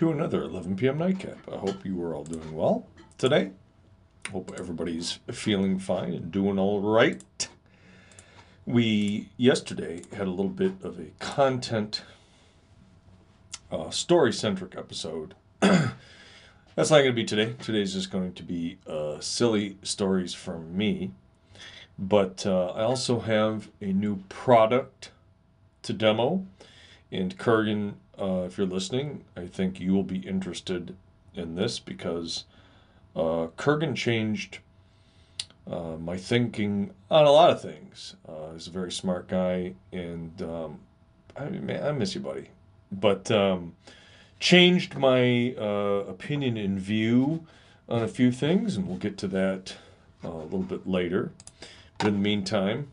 to another 11 p.m. nightcap. I hope you are all doing well today. Hope everybody's feeling fine and doing all right. We yesterday had a little bit of a content uh, story centric episode. That's not going to be today. Today's just going to be uh, silly stories from me. But uh, I also have a new product to demo. And Kurgan, uh, if you're listening, I think you will be interested in this because uh, Kurgan changed uh, my thinking on a lot of things. Uh, he's a very smart guy, and um, I, man, I miss you, buddy. But um, changed my uh, opinion and view on a few things, and we'll get to that uh, a little bit later. But in the meantime,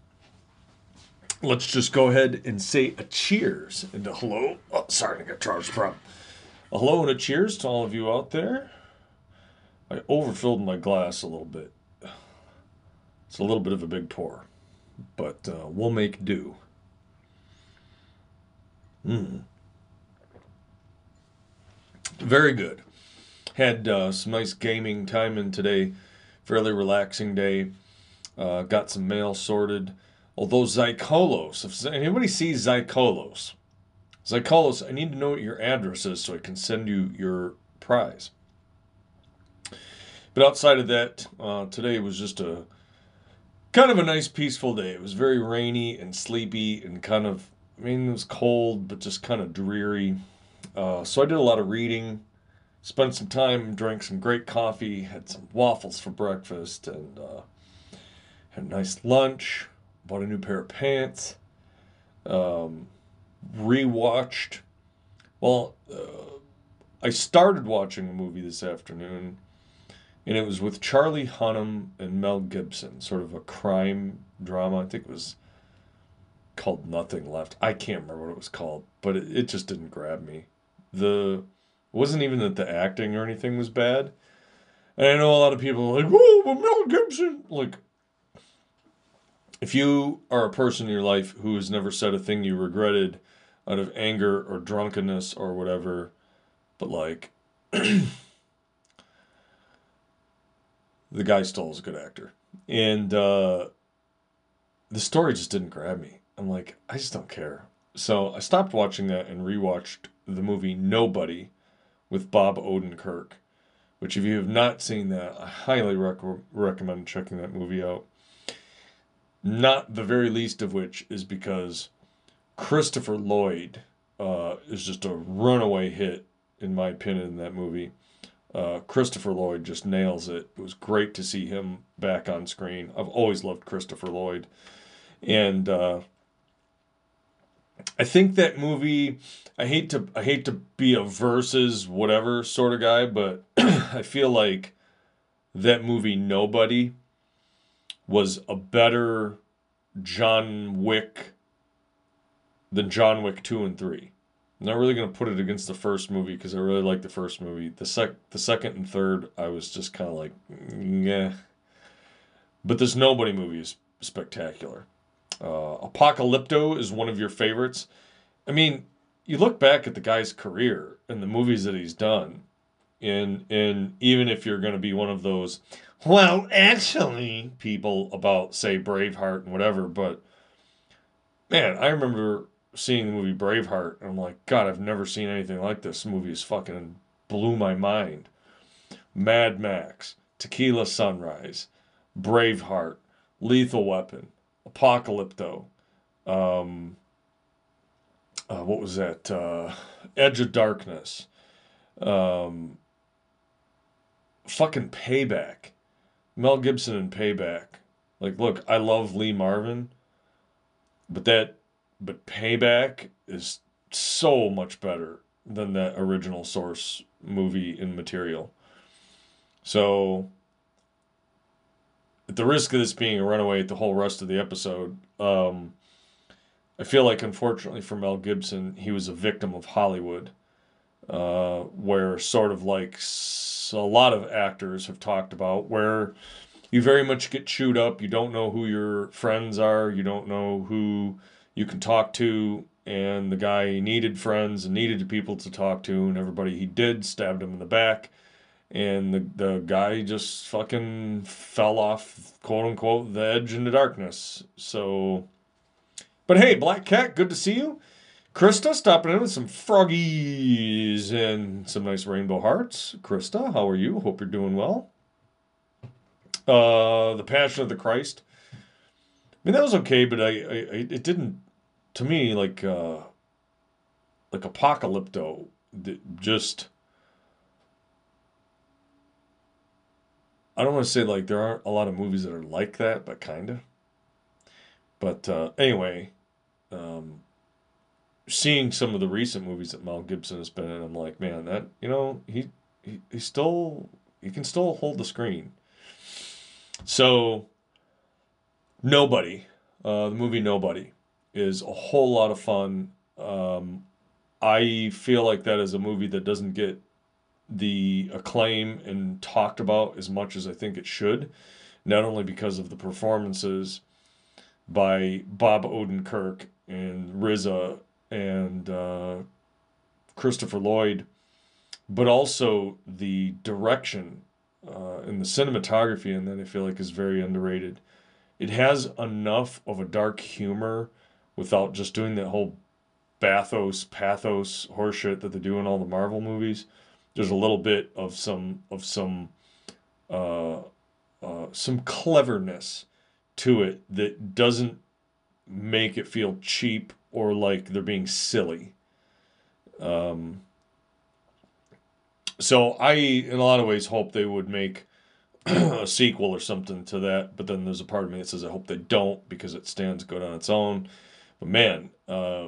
let's just go ahead and say a cheers and a hello. Oh, sorry, I got Charles problem. A hello and a cheers to all of you out there. I overfilled my glass a little bit. It's a little bit of a big pour, but uh, we'll make do. Mm. Very good. Had uh, some nice gaming time in today. Fairly relaxing day. Uh, got some mail sorted. Although Zykolos, if anybody sees Zykolos, Zykolos, I need to know what your address is so I can send you your prize. But outside of that, uh, today was just a kind of a nice, peaceful day. It was very rainy and sleepy and kind of, I mean, it was cold, but just kind of dreary. Uh, so I did a lot of reading, spent some time, drank some great coffee, had some waffles for breakfast, and uh, had a nice lunch, bought a new pair of pants, um, rewatched. Well, uh, I started watching a movie this afternoon and it was with Charlie Hunnam and Mel Gibson, sort of a crime drama. I think it was called Nothing Left. I can't remember what it was called, but it, it just didn't grab me. The it wasn't even that the acting or anything was bad. And I know a lot of people are like, "Oh, but Mel Gibson!" Like, if you are a person in your life who has never said a thing you regretted out of anger or drunkenness or whatever, but like. the guy still is a good actor. And uh, the story just didn't grab me. I'm like, I just don't care. So I stopped watching that and rewatched the movie Nobody with Bob Odenkirk, which if you have not seen that, I highly rec- recommend checking that movie out. Not the very least of which is because Christopher Lloyd uh, is just a runaway hit, in my opinion, in that movie. Uh, Christopher Lloyd just nails it. It was great to see him back on screen. I've always loved Christopher Lloyd, and uh, I think that movie. I hate to I hate to be a versus whatever sort of guy, but I feel like that movie Nobody was a better John Wick than John Wick two and three. I'm not really gonna put it against the first movie because I really like the first movie. The sec, the second and third, I was just kind of like, yeah. But this Nobody movie is spectacular. Uh, Apocalypto is one of your favorites. I mean, you look back at the guy's career and the movies that he's done, and and even if you're gonna be one of those, well, actually, people about say Braveheart and whatever, but man, I remember seeing the movie Braveheart, and I'm like, God, I've never seen anything like this. this movie is fucking blew my mind. Mad Max, Tequila Sunrise, Braveheart, Lethal Weapon, Apocalypto, um, uh, what was that? Uh, Edge of Darkness, um, fucking Payback, Mel Gibson and Payback. Like, look, I love Lee Marvin, but that but Payback is so much better than that original source movie in material. So, at the risk of this being a runaway at the whole rest of the episode, um, I feel like unfortunately for Mel Gibson, he was a victim of Hollywood, uh, where sort of like a lot of actors have talked about, where you very much get chewed up. You don't know who your friends are. You don't know who you can talk to and the guy needed friends and needed people to talk to, and everybody he did stabbed him in the back, and the the guy just fucking fell off, quote unquote, the edge into darkness. So, but hey, Black Cat, good to see you. Krista stopping in with some froggies and some nice rainbow hearts. Krista, how are you? Hope you're doing well. Uh, the Passion of the Christ. I mean, that was okay, but I, I, it didn't, to me, like, uh, like Apocalypto, just. I don't want to say like there aren't a lot of movies that are like that, but kind of. But uh, anyway, um, seeing some of the recent movies that Mel Gibson has been in, I'm like, man, that you know, he he, he still he can still hold the screen. So Nobody, uh, the movie Nobody, is a whole lot of fun. Um, I feel like that is a movie that doesn't get the acclaim and talked about as much as I think it should, not only because of the performances by Bob Odenkirk and RZA and uh, Christopher Lloyd, but also the direction uh, and the cinematography, and that I feel like is very underrated. It has enough of a dark humor without just doing that whole bathos, pathos horseshit that they do in all the Marvel movies. There's a little bit of some of some uh, uh, some cleverness to it that doesn't make it feel cheap or like they're being silly. Um, so I, in a lot of ways, hope they would make a sequel or something to that. But then there's a part of me that says I hope they don't because it stands good on its own. But man, uh,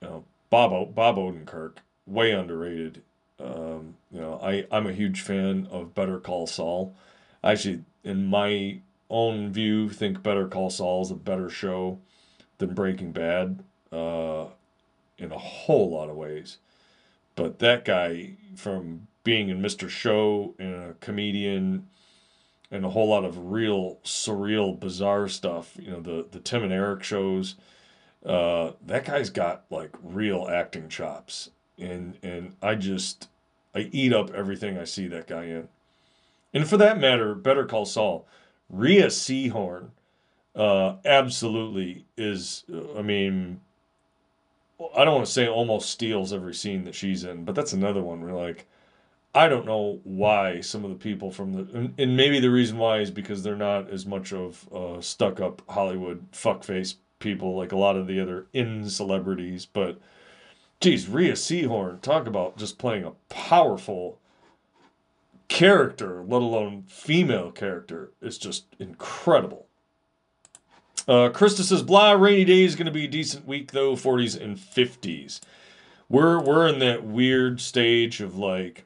you know, Bob Bob Odenkirk, way underrated. Um, you know, I I'm a huge fan of Better Call Saul. I actually, in my own view, think Better Call Saul is a better show than Breaking Bad uh, in a whole lot of ways. But that guy, from being in Mr. Show and a comedian and a whole lot of real surreal, bizarre stuff, you know, the, the Tim and Eric shows, uh, that guy's got like real acting chops. And, and I just, I eat up everything I see that guy in. And for that matter, Better Call Saul, Rhea Seehorn uh, absolutely is. I mean, I don't want to say almost steals every scene that she's in, but that's another one where like. I don't know why some of the people from the and, and maybe the reason why is because they're not as much of uh, stuck up Hollywood fuckface people like a lot of the other in celebrities, but geez, Rhea Seehorn, talk about just playing a powerful character, let alone female character, is just incredible. Uh, Krista says, blah, rainy day is going to be a decent week, though, 40s and 50s. We're, we're in that weird stage of like,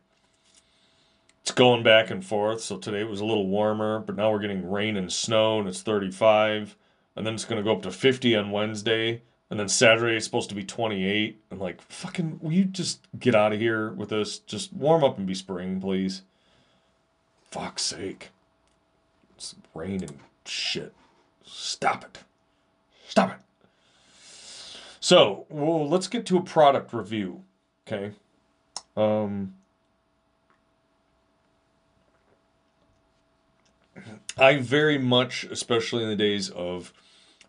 it's going back and forth. So today it was a little warmer, but now we're getting rain and snow, and it's 35. And then it's going to go up to 50 on Wednesday. And then Saturday it's supposed to be 28. And like, fucking, will you just get out of here with this? Just warm up and be spring, please. Fuck's sake. It's rain and shit. Stop it. Stop it. So, well, let's get to a product review. Okay. Um, I very much, especially in the days of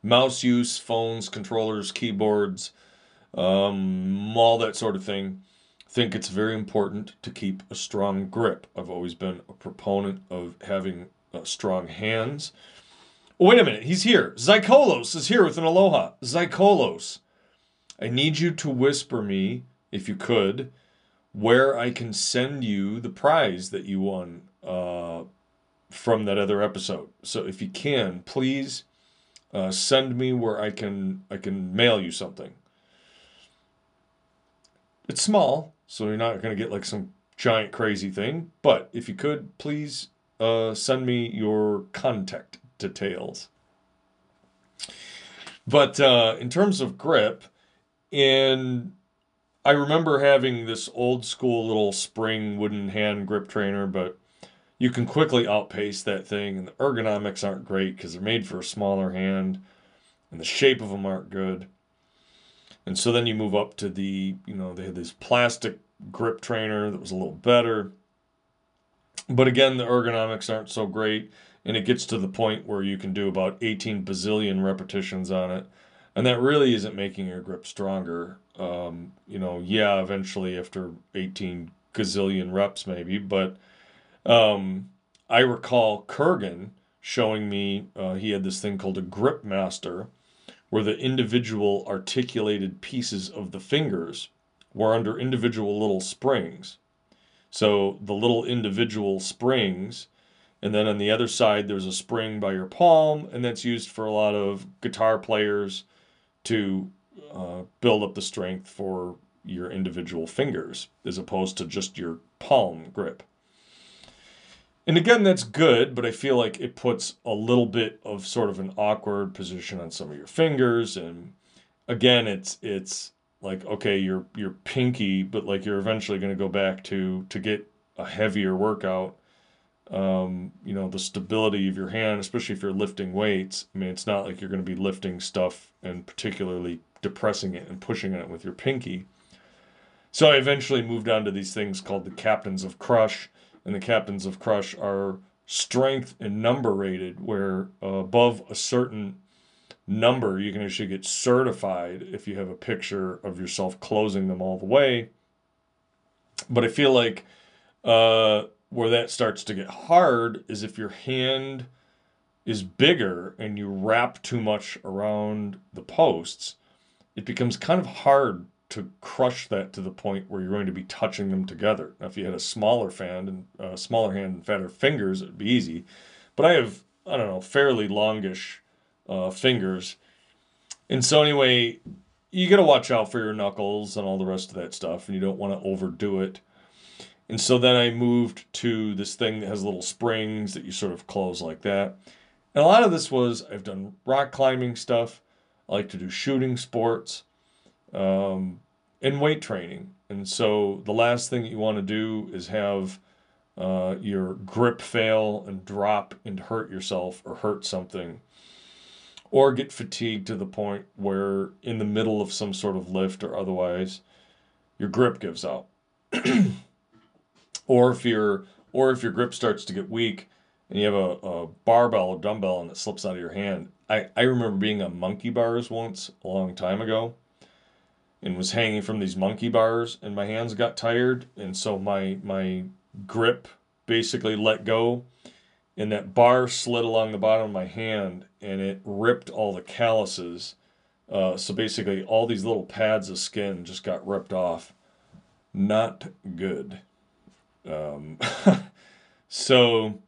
mouse use, phones, controllers, keyboards, um, all that sort of thing, think it's very important to keep a strong grip. I've always been a proponent of having uh, strong hands wait a minute, he's here. Zykolos is here with an aloha. Zykolos, I need you to whisper me, if you could, where I can send you the prize that you won uh, from that other episode. So if you can, please uh, send me where I can I can mail you something. It's small, so you're not to get like some giant crazy thing. But if you could, please uh, send me your contact details. But uh, in terms of grip, in I remember having this old school little spring wooden hand grip trainer, but you can quickly outpace that thing, and the ergonomics aren't great because they're made for a smaller hand, and the shape of them aren't good. And so then you move up to the, you know, they had this plastic grip trainer that was a little better. But again, the ergonomics aren't so great. And it gets to the point where you can do about 18 bazillion repetitions on it. And that really isn't making your grip stronger. Um, you know, yeah, eventually after 18 gazillion reps, maybe. But um, I recall Kurgan showing me uh, he had this thing called a grip master where the individual articulated pieces of the fingers were under individual little springs. So the little individual springs, and then on the other side, there's a spring by your palm, and that's used for a lot of guitar players to uh, build up the strength for your individual fingers as opposed to just your palm grip. And again, that's good, but I feel like it puts a little bit of sort of an awkward position on some of your fingers. And again, it's it's like okay, you're you're pinky, but like you're eventually going to go back to to get a heavier workout. Um, you know, the stability of your hand, especially if you're lifting weights. I mean, it's not like you're going to be lifting stuff and particularly depressing it and pushing it with your pinky. So I eventually moved on to these things called the Captains of Crush and the captains of Crush are strength and number rated, where uh, above a certain number, you can actually get certified if you have a picture of yourself closing them all the way. But I feel like uh, where that starts to get hard is if your hand is bigger and you wrap too much around the posts, it becomes kind of hard to crush that to the point where you're going to be touching them together. Now, if you had a smaller fan and uh, smaller hand and fatter fingers, it'd be easy. But I have I don't know fairly longish uh, fingers, and so anyway, you got to watch out for your knuckles and all the rest of that stuff, and you don't want to overdo it. And so then I moved to this thing that has little springs that you sort of close like that. And a lot of this was I've done rock climbing stuff. I like to do shooting sports um, and weight training. And so the last thing that you want to do is have uh, your grip fail and drop and hurt yourself or hurt something. Or get fatigued to the point where, in the middle of some sort of lift or otherwise, your grip gives out. or if your or if your grip starts to get weak and you have a, a barbell or dumbbell and it slips out of your hand. I, I remember being on monkey bars once a long time ago and was hanging from these monkey bars and my hands got tired. And so my my grip basically let go and that bar slid along the bottom of my hand and it ripped all the calluses. Uh, so basically all these little pads of skin just got ripped off. Not good um, so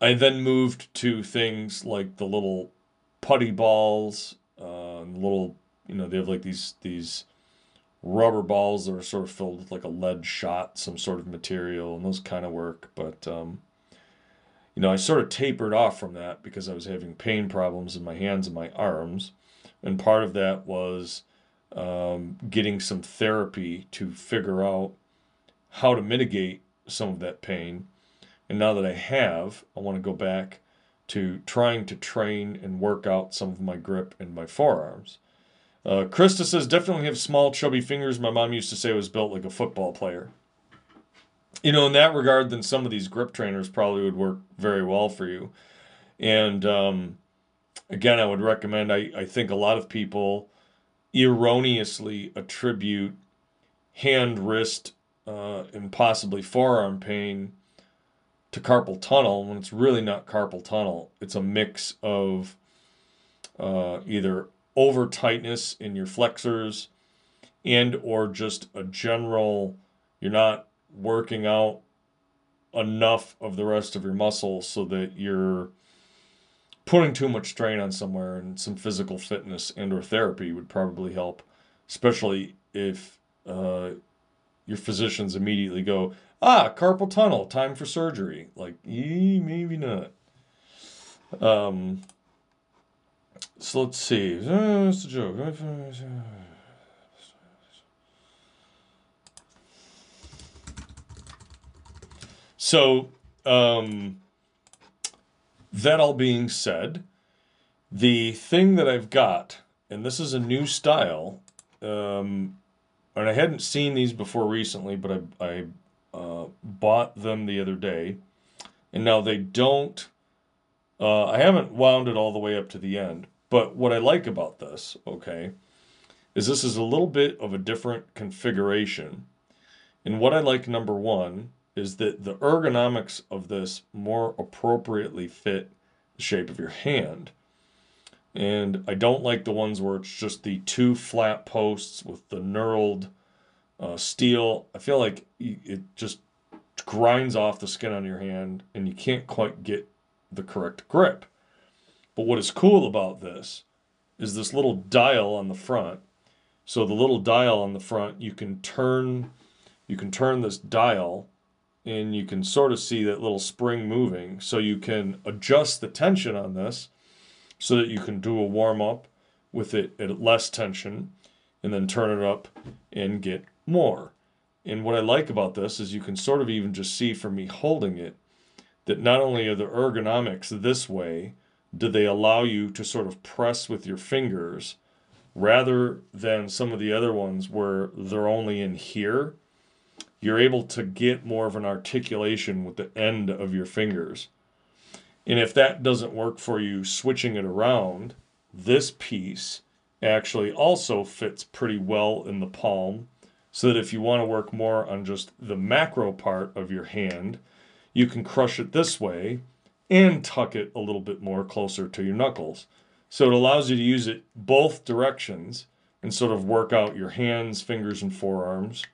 i then moved to things like the little putty balls uh, little you know, they have like these these rubber balls that are sort of filled with like a lead shot, some sort of material, and those kind of work. But um, you know, I sort of tapered off from that because I was having pain problems in my hands and my arms, and part of that was um, getting some therapy to figure out how to mitigate some of that pain. And now that I have, I want to go back to trying to train and work out some of my grip in my forearms. Uh, Krista says, definitely have small, chubby fingers. My mom used to say I was built like a football player. You know, in that regard, then some of these grip trainers probably would work very well for you. And um, again, I would recommend, I, I think a lot of people erroneously attribute hand, wrist, uh, and possibly forearm pain to carpal tunnel when it's really not carpal tunnel. It's a mix of uh, either over tightness in your flexors and or just a general you're not working out enough of the rest of your muscles so that you're putting too much strain on somewhere and some physical fitness and or therapy would probably help especially if uh, your physicians immediately go ah carpal tunnel time for surgery like maybe not um, so let's see. It's a joke. So, um, that all being said, the thing that I've got and this is a new style. Um, and I hadn't seen these before recently, but I, I uh, bought them the other day. And now they don't, uh, I haven't wound it all the way up to the end. But what I like about this, okay, is this is a little bit of a different configuration. And what I like, number one, is that the ergonomics of this more appropriately fit the shape of your hand. And I don't like the ones where it's just the two flat posts with the knurled uh, steel. I feel like it just grinds off the skin on your hand and you can't quite get the correct grip. But what is cool about this is this little dial on the front. So the little dial on the front, you can turn you can turn this dial and you can sort of see that little spring moving. So you can adjust the tension on this so that you can do a warm up with it at less tension and then turn it up and get more. And what I like about this is you can sort of even just see from me holding it that not only are the ergonomics this way, do they allow you to sort of press with your fingers rather than some of the other ones where they're only in here you're able to get more of an articulation with the end of your fingers. And if that doesn't work for you, switching it around, this piece actually also fits pretty well in the palm. So that if you want to work more on just the macro part of your hand, you can crush it this way and tuck it a little bit more closer to your knuckles. So it allows you to use it both directions and sort of work out your hands, fingers, and forearms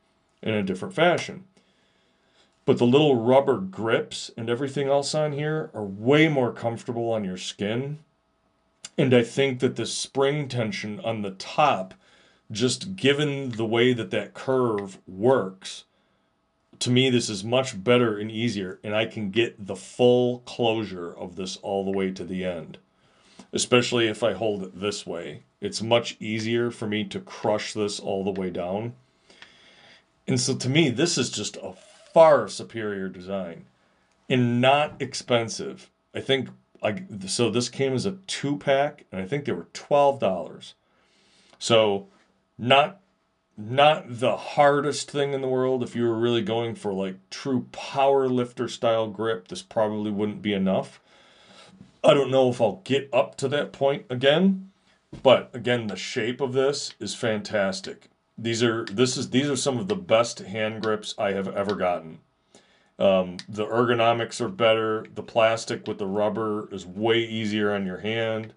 in a different fashion. But the little rubber grips and everything else on here are way more comfortable on your skin. And I think that the spring tension on the top, just given the way that that curve works, to me, this is much better and easier. And I can get the full closure of this all the way to the end, especially if I hold it this way. It's much easier for me to crush this all the way down and so to me, this is just a far superior design and not expensive. I think like so this came as a two pack and I think they were twelve dollars. So not not the hardest thing in the world. If you were really going for like true power lifter style grip, this probably wouldn't be enough. I don't know if I'll get up to that point again, but again, the shape of this is fantastic. These are this is these are some of the best hand grips I have ever gotten. Um, the ergonomics are better. The plastic with the rubber is way easier on your hand.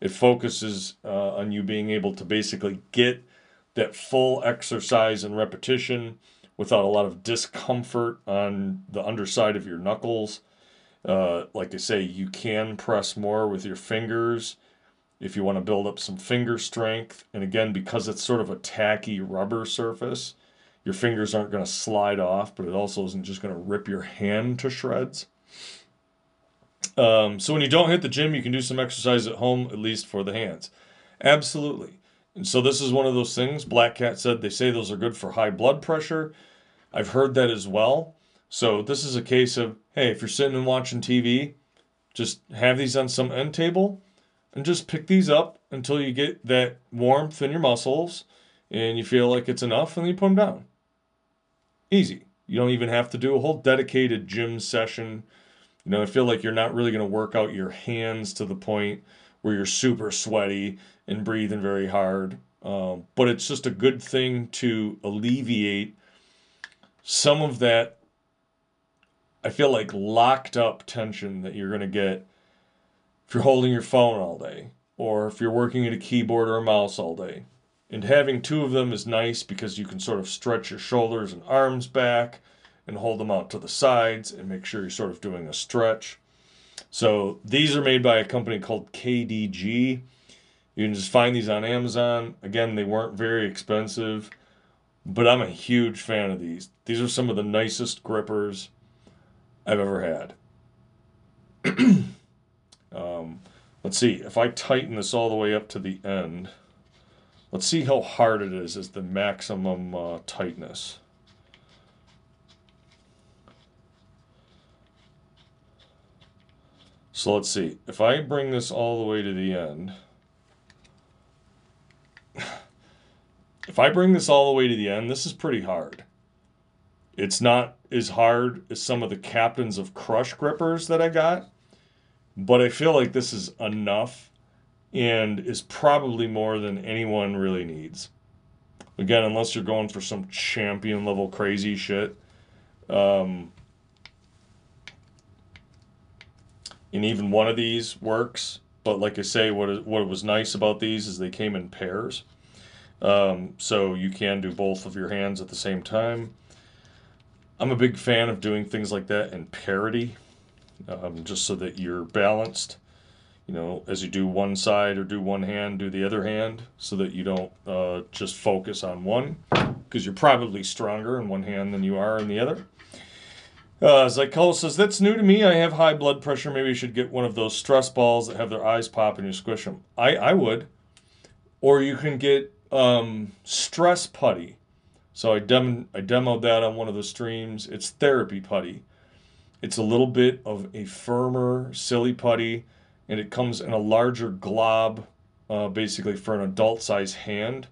It focuses uh, on you being able to basically get that full exercise and repetition without a lot of discomfort on the underside of your knuckles. Uh, like I say, you can press more with your fingers if you want to build up some finger strength. And again, because it's sort of a tacky rubber surface, your fingers aren't going to slide off, but it also isn't just going to rip your hand to shreds. Um, so when you don't hit the gym, you can do some exercise at home, at least for the hands. Absolutely. And so this is one of those things. Black Cat said they say those are good for high blood pressure. I've heard that as well. So this is a case of hey, if you're sitting and watching TV, just have these on some end table and just pick these up until you get that warmth in your muscles and you feel like it's enough and then you put them down. Easy. You don't even have to do a whole dedicated gym session. You know, I feel like you're not really going to work out your hands to the point where you're super sweaty and breathing very hard. Um, but it's just a good thing to alleviate some of that, I feel like, locked up tension that you're going to get if you're holding your phone all day, or if you're working at a keyboard or a mouse all day. And having two of them is nice because you can sort of stretch your shoulders and arms back and hold them out to the sides and make sure you're sort of doing a stretch. So these are made by a company called KDG. You can just find these on Amazon. Again, they weren't very expensive, but I'm a huge fan of these. These are some of the nicest grippers I've ever had. Um, let's see, if I tighten this all the way up to the end, let's see how hard it is as the maximum uh, tightness. So let's see, if I bring this all the way to the end, if I bring this all the way to the end, this is pretty hard. It's not as hard as some of the captains of crush grippers that I got, but I feel like this is enough and is probably more than anyone really needs. Again, unless you're going for some champion level crazy shit. Um, and even one of these works. But like I say, what is, what was nice about these is they came in pairs. Um, so you can do both of your hands at the same time. I'm a big fan of doing things like that in parity, um, just so that you're balanced. You know, as you do one side or do one hand, do the other hand, so that you don't uh, just focus on one, because you're probably stronger in one hand than you are in the other. Uh, Zykel says, That's new to me. I have high blood pressure. Maybe you should get one of those stress balls that have their eyes pop and you squish them. I, I would. Or you can get um, stress putty. So I, dem- I demoed that on one of the streams. It's therapy putty. It's a little bit of a firmer, silly putty, and it comes in a larger glob, uh, basically for an adult size hand.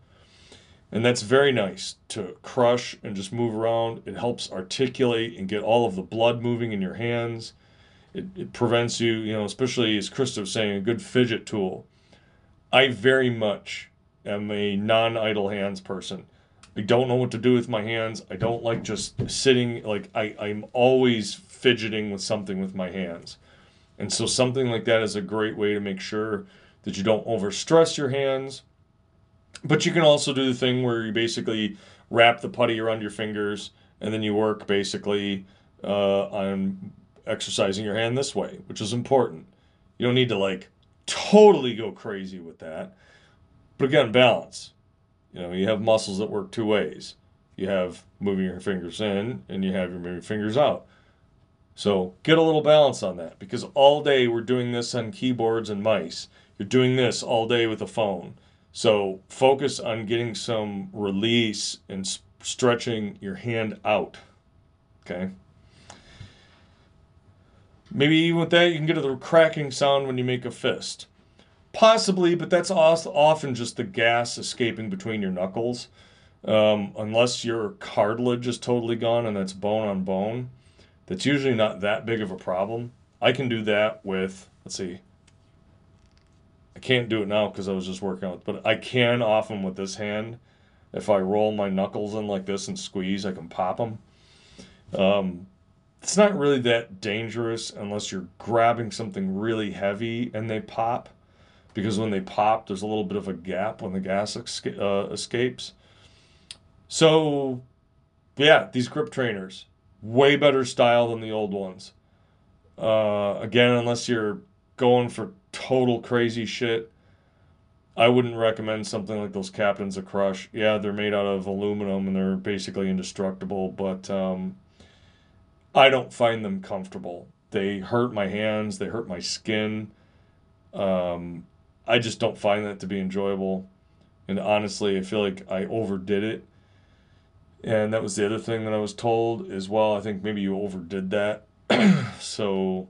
And that's very nice to crush and just move around. It helps articulate and get all of the blood moving in your hands. It, it prevents you, you know, especially as Krista was saying, a good fidget tool. I very much am a non idle hands person. I don't know what to do with my hands. I don't like just sitting, like, I, I'm always fidgeting with something with my hands. And so something like that is a great way to make sure that you don't overstress your hands but you can also do the thing where you basically wrap the putty around your fingers and then you work basically uh, on exercising your hand this way, which is important. You don't need to like totally go crazy with that. But again, balance. You know, you have muscles that work two ways. You have moving your fingers in and you have your moving fingers out. So get a little balance on that because all day we're doing this on keyboards and mice. You're doing this all day with a phone. So focus on getting some release and stretching your hand out. Okay. Maybe even with that, you can get a little cracking sound when you make a fist. Possibly, but that's often just the gas escaping between your knuckles. Um, unless your cartilage is totally gone and that's bone on bone, that's usually not that big of a problem. I can do that with, let's see, I can't do it now because I was just working out, but I can often with this hand. If I roll my knuckles in like this and squeeze, I can pop them. Um, it's not really that dangerous unless you're grabbing something really heavy and they pop, because when they pop, there's a little bit of a gap when the gas esca- uh, escapes. So, yeah, these grip trainers, way better style than the old ones. Uh, again, unless you're going for total crazy shit, I wouldn't recommend something like those Captains of Crush. Yeah, they're made out of aluminum and they're basically indestructible, but um, I don't find them comfortable. They hurt my hands, they hurt my skin. Um, I just don't find that to be enjoyable. And honestly, I feel like I overdid it. And that was the other thing that I was told as well. I think maybe you overdid that. so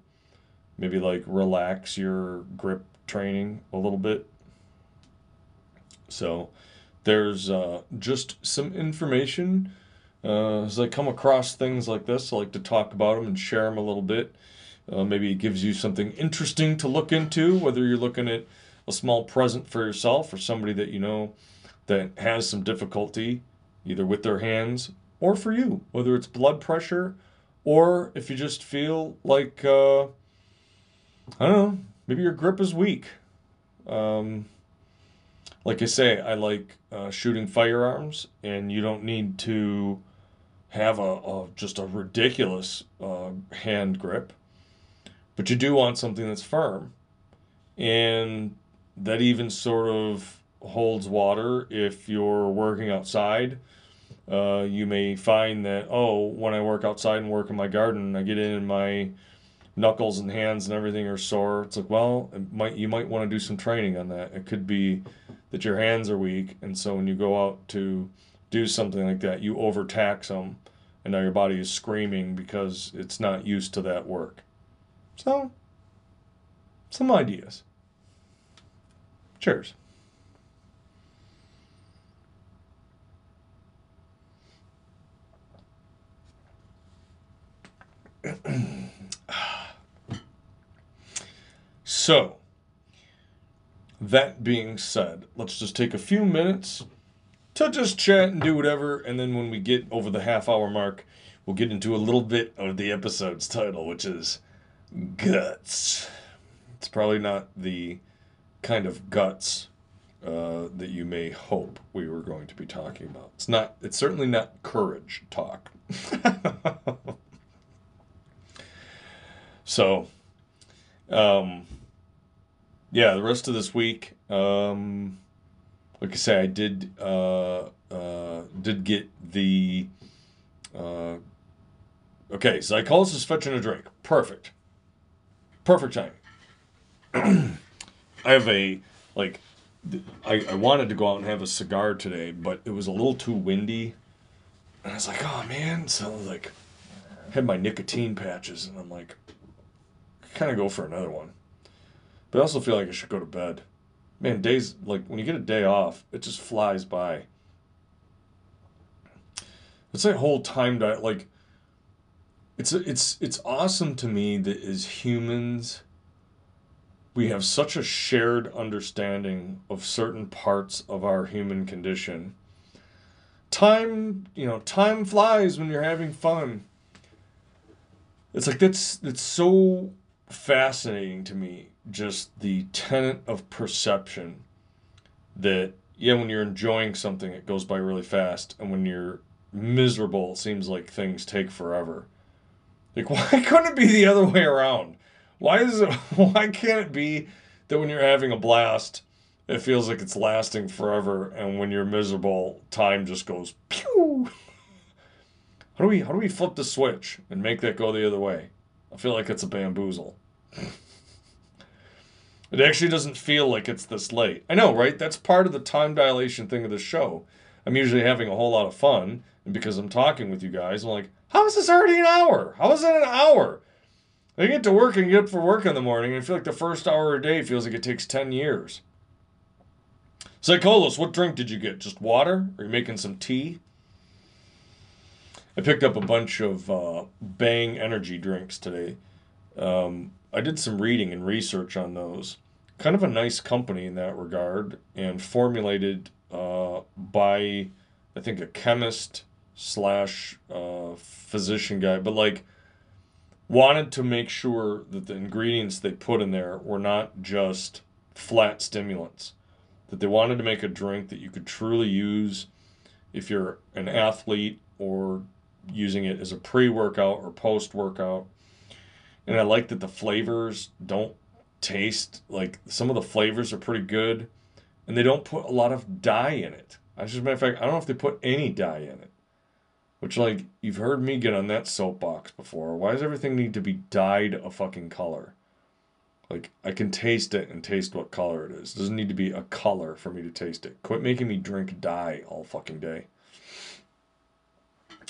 maybe like relax your grip training a little bit. So there's uh, just some information. Uh, as I come across things like this, I like to talk about them and share them a little bit. Uh, maybe it gives you something interesting to look into, whether you're looking at a small present for yourself or somebody that you know that has some difficulty either with their hands or for you, whether it's blood pressure or if you just feel like uh, I don't know. Maybe your grip is weak. Um, like I say, I like uh, shooting firearms, and you don't need to have a, a just a ridiculous uh, hand grip, but you do want something that's firm, and that even sort of holds water if you're working outside. Uh, you may find that oh, when I work outside and work in my garden, I get in my knuckles and hands and everything are sore. It's like, well, might you might want to do some training on that. It could be that your hands are weak, and so when you go out to do something like that, you overtax them, and now your body is screaming because it's not used to that work. So, some ideas. Cheers. so, that being said, let's just take a few minutes to just chat and do whatever. And then when we get over the half hour mark, we'll get into a little bit of the episode's title, which is Guts. It's probably not the kind of guts uh, that you may hope we were going to be talking about. It's not. It's certainly not courage talk. so, um, yeah, the rest of this week, um, like I say, I did uh, uh, did get the. Uh, okay, Zycolis fetching a drink. Perfect. Perfect time. I have a like I, I wanted to go out and have a cigar today, but it was a little too windy. And I was like, oh man. So like, had my nicotine patches, and I'm like, kind of go for another one. But I also feel like I should go to bed. Man, days, like when you get a day off, it just flies by. It's that whole time diet. Like, it's, it's, it's awesome to me that as humans, we have such a shared understanding of certain parts of our human condition. Time, you know, time flies when you're having fun. It's like that's that's so fascinating to me just the tenet of perception that yeah when you're enjoying something it goes by really fast and when you're miserable it seems like things take forever like why couldn't it be the other way around why is it? Why can't it be that when you're having a blast, it feels like it's lasting forever, and when you're miserable, time just goes pew. How do we how do we flip the switch and make that go the other way? I feel like it's a bamboozle. it actually doesn't feel like it's this late. I know, right? That's part of the time dilation thing of the show. I'm usually having a whole lot of fun, and because I'm talking with you guys, I'm like, how is this already an hour? How is it an hour? I get to work and get up for work in the morning, and I feel like the first hour of a day feels like it takes 10 years. Psycholos, what drink did you get? Just water? Are you making some tea? I picked up a bunch of uh, Bang energy drinks today. Um, I did some reading and research on those. Kind of a nice company in that regard, and formulated uh, by, I think, a chemist slash uh, physician guy, but like wanted to make sure that the ingredients they put in there were not just flat stimulants. That they wanted to make a drink that you could truly use if you're an athlete or using it as a pre workout or post workout. And I like that the flavors don't taste like some of the flavors are pretty good and they don't put a lot of dye in it. As a matter of fact, I don't know if they put any dye in it. Which, like, you've heard me get on that soapbox before. Why does everything need to be dyed a fucking color? Like, I can taste it and taste what color it is. It doesn't need to be a color for me to taste it. Quit making me drink dye all fucking day.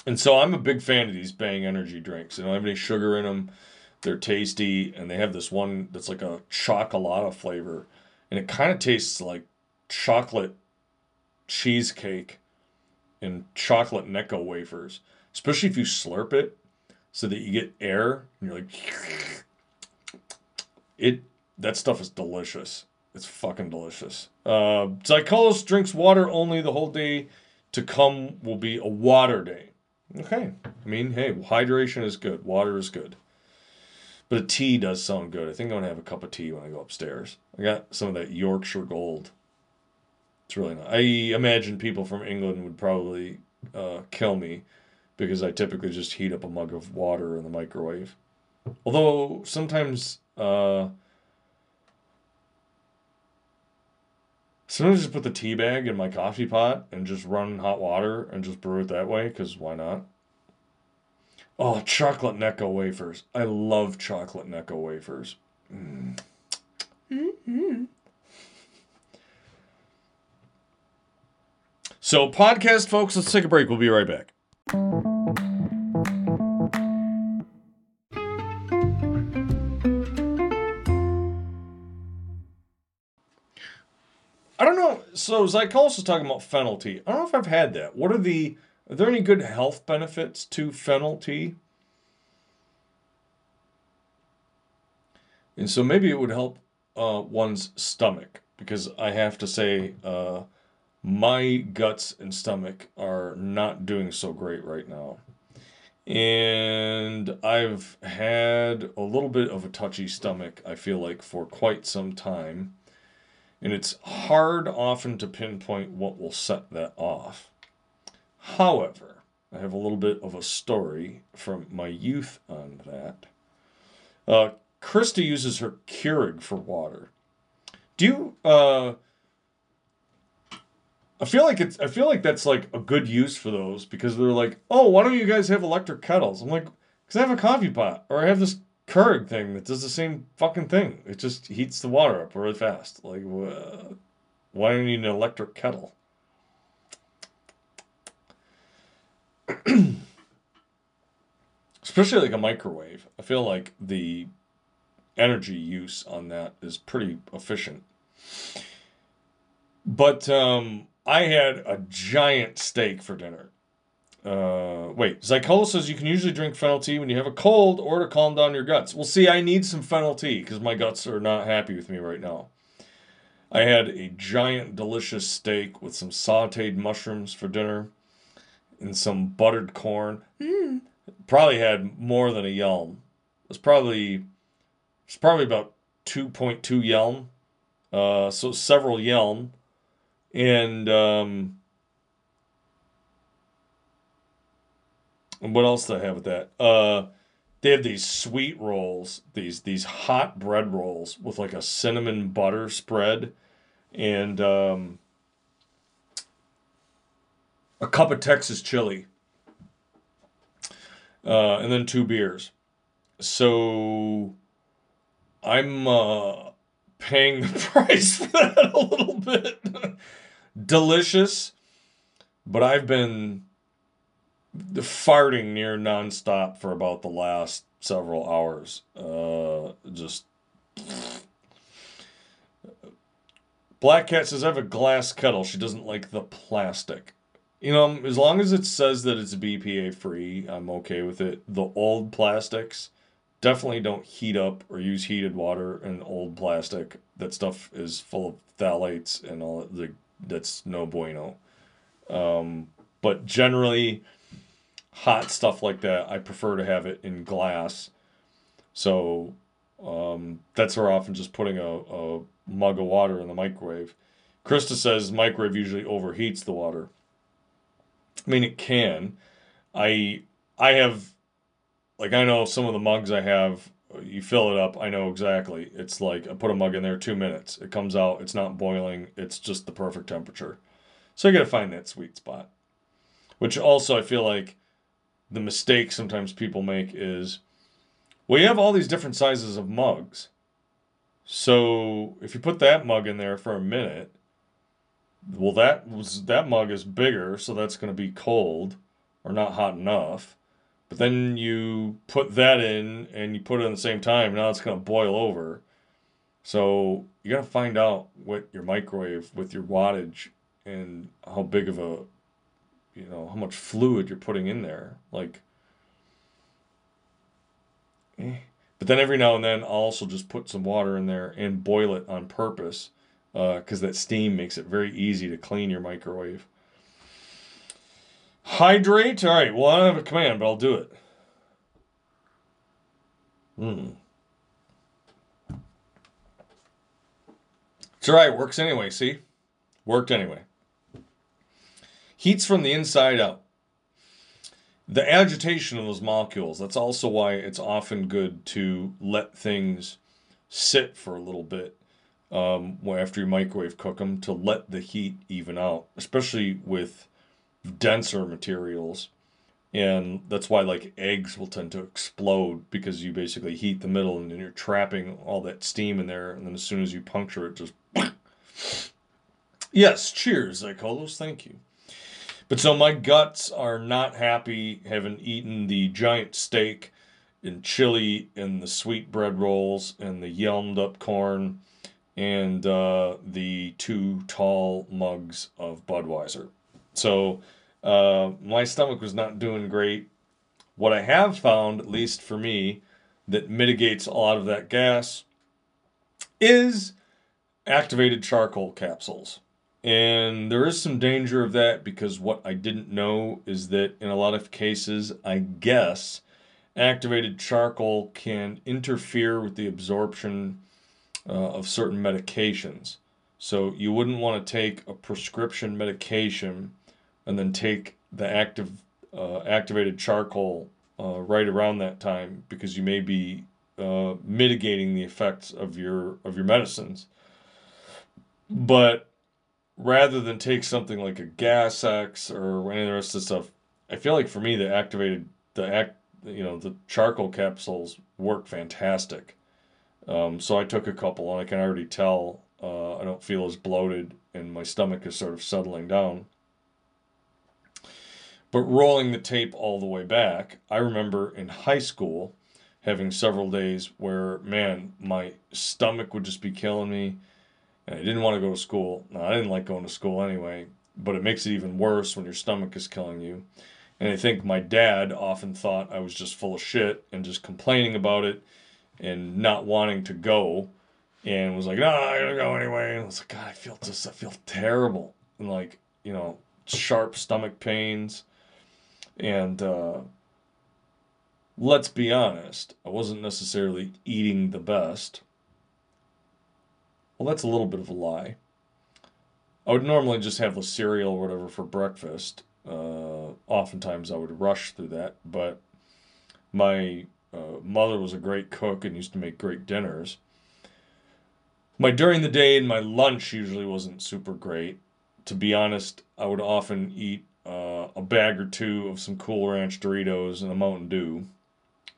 And so I'm a big fan of these Bang energy drinks. They don't have any sugar in them. They're tasty, and they have this one that's like a chocolata flavor, and it kind of tastes like chocolate cheesecake and chocolate Necco wafers, especially if you slurp it so that you get air and you're like, it, that stuff is delicious. It's fucking delicious. Uh, drinks water only the whole day. To come will be a water day. Okay. I mean, hey, hydration is good. Water is good. But a tea does sound good. I think I'm going to have a cup of tea when I go upstairs. I got some of that Yorkshire Gold. It's really not. I imagine people from England would probably uh, kill me because I typically just heat up a mug of water in the microwave. Although sometimes, uh, sometimes I just put the tea bag in my coffee pot and just run hot water and just brew it that way because why not? Oh, chocolate Necco wafers. I love chocolate Necco wafers. Mm. Mm-hmm. So, podcast folks, let's take a break. We'll be right back. I don't know. So Zycolis is talking about fennel tea. I don't know if I've had that. What are the? Are there any good health benefits to fennel tea? And so maybe it would help uh, one's stomach because I have to say uh, my guts and stomach are not doing so great right now. And I've had a little bit of a touchy stomach, I feel like, for quite some time. And it's hard often to pinpoint what will set that off. However, I have a little bit of a story from my youth on that. Uh, Krista uses her Keurig for water. Do you? Uh, I feel like it's. I feel like that's like a good use for those because they're like, oh, why don't you guys have electric kettles? I'm like, because I have a coffee pot or I have this Keurig thing that does the same fucking thing. It just heats the water up really fast. Like, why do you need an electric kettle? Especially like a microwave. I feel like the energy use on that is pretty efficient. But um, I had a giant steak for dinner. Uh, wait, Zycola says you can usually drink fennel tea when you have a cold or to calm down your guts. Well, see, I need some fennel tea because my guts are not happy with me right now. I had a giant, delicious steak with some sauteed mushrooms for dinner and some buttered corn. Mm. Probably had more than a yelm. It was probably it's probably about 2.2 yelm. Uh, so several yelm. And um, what else do I have with that? Uh, they have these sweet rolls, these these hot bread rolls with like a cinnamon butter spread, and um, a cup of Texas chili, uh, and then two beers. So I'm uh, paying the price for that a little bit. Delicious, but I've been farting near nonstop for about the last several hours. Uh, just. Black Cat says, I have a glass kettle. She doesn't like the plastic. You know, as long as it says that it's BPA free, I'm okay with it. The old plastics definitely don't heat up or use heated water in old plastic. That stuff is full of phthalates and all the that's no bueno. Um, but generally, hot stuff like that, I prefer to have it in glass. So um, that's where often just putting a, a mug of water in the microwave. Krista says microwave usually overheats the water. I mean, it can. I I have, like, I know some of the mugs I have. You fill it up. I know exactly. It's like I put a mug in there, two minutes. It comes out. It's not boiling. It's just the perfect temperature. So you got to find that sweet spot. Which also I feel like the mistake sometimes people make is, well, you have all these different sizes of mugs. So if you put that mug in there for a minute, well that was that mug is bigger so that's to be cold or not hot enough but then you put that in and you put it in the same time now it's going to boil over so you got to find out what your microwave with your wattage and how big of a you know how much fluid you're putting in there like eh. but then every now and then i'll also just put some water in there and boil it on purpose because uh, that steam makes it very easy to clean your microwave. Hydrate. All right. Well, I don't have a command, but I'll do it. Hmm. It's all right. Works anyway. See? Worked anyway. Heats from the inside out. The agitation of those molecules, that's also why it's often good to let things sit for a little bit um, after you microwave cook them to let the heat even out, especially with denser materials. And that's why like eggs will tend to explode because you basically heat the middle and then you're trapping all that steam in there. And then as soon as you puncture it, just. yes, cheers, Zycolos. Thank you. But so my guts are not happy having eaten the giant steak and chili and the sweet bread rolls and the yelmed up corn and uh, the two tall mugs of Budweiser. So uh, my stomach was not doing great. What I have found, at least for me, that mitigates a lot of that gas is activated charcoal capsules. And there is some danger of that because what I didn't know is that in a lot of cases, I guess, activated charcoal can interfere with the absorption uh, of certain medications. So you wouldn't want to take a prescription medication and then take the active uh, activated charcoal uh, right around that time because you may be uh, mitigating the effects of your of your medicines. But rather than take something like a Gas X or any of the rest of the stuff, I feel like for me the activated the act you know the charcoal capsules work fantastic. Um, so I took a couple and I can already tell uh, I don't feel as bloated and my stomach is sort of settling down. But rolling the tape all the way back, I remember in high school having several days where, man, my stomach would just be killing me. And I didn't want to go to school. I didn't like going to school anyway, but it makes it even worse when your stomach is killing you. And I think my dad often thought I was just full of shit and just complaining about it and not wanting to go and was like, no, I gotta go anyway. And I was like, God, I feel just, I feel terrible. And like, you know, sharp stomach pains. And uh, let's be honest, I wasn't necessarily eating the best. Well, that's a little bit of a lie. I would normally just have the cereal or whatever for breakfast. Uh, oftentimes I would rush through that, but my uh, mother was a great cook and used to make great dinners. My during the day and my lunch usually wasn't super great. To be honest, I would often eat uh, a bag or two of some Cool Ranch Doritos and a Mountain Dew,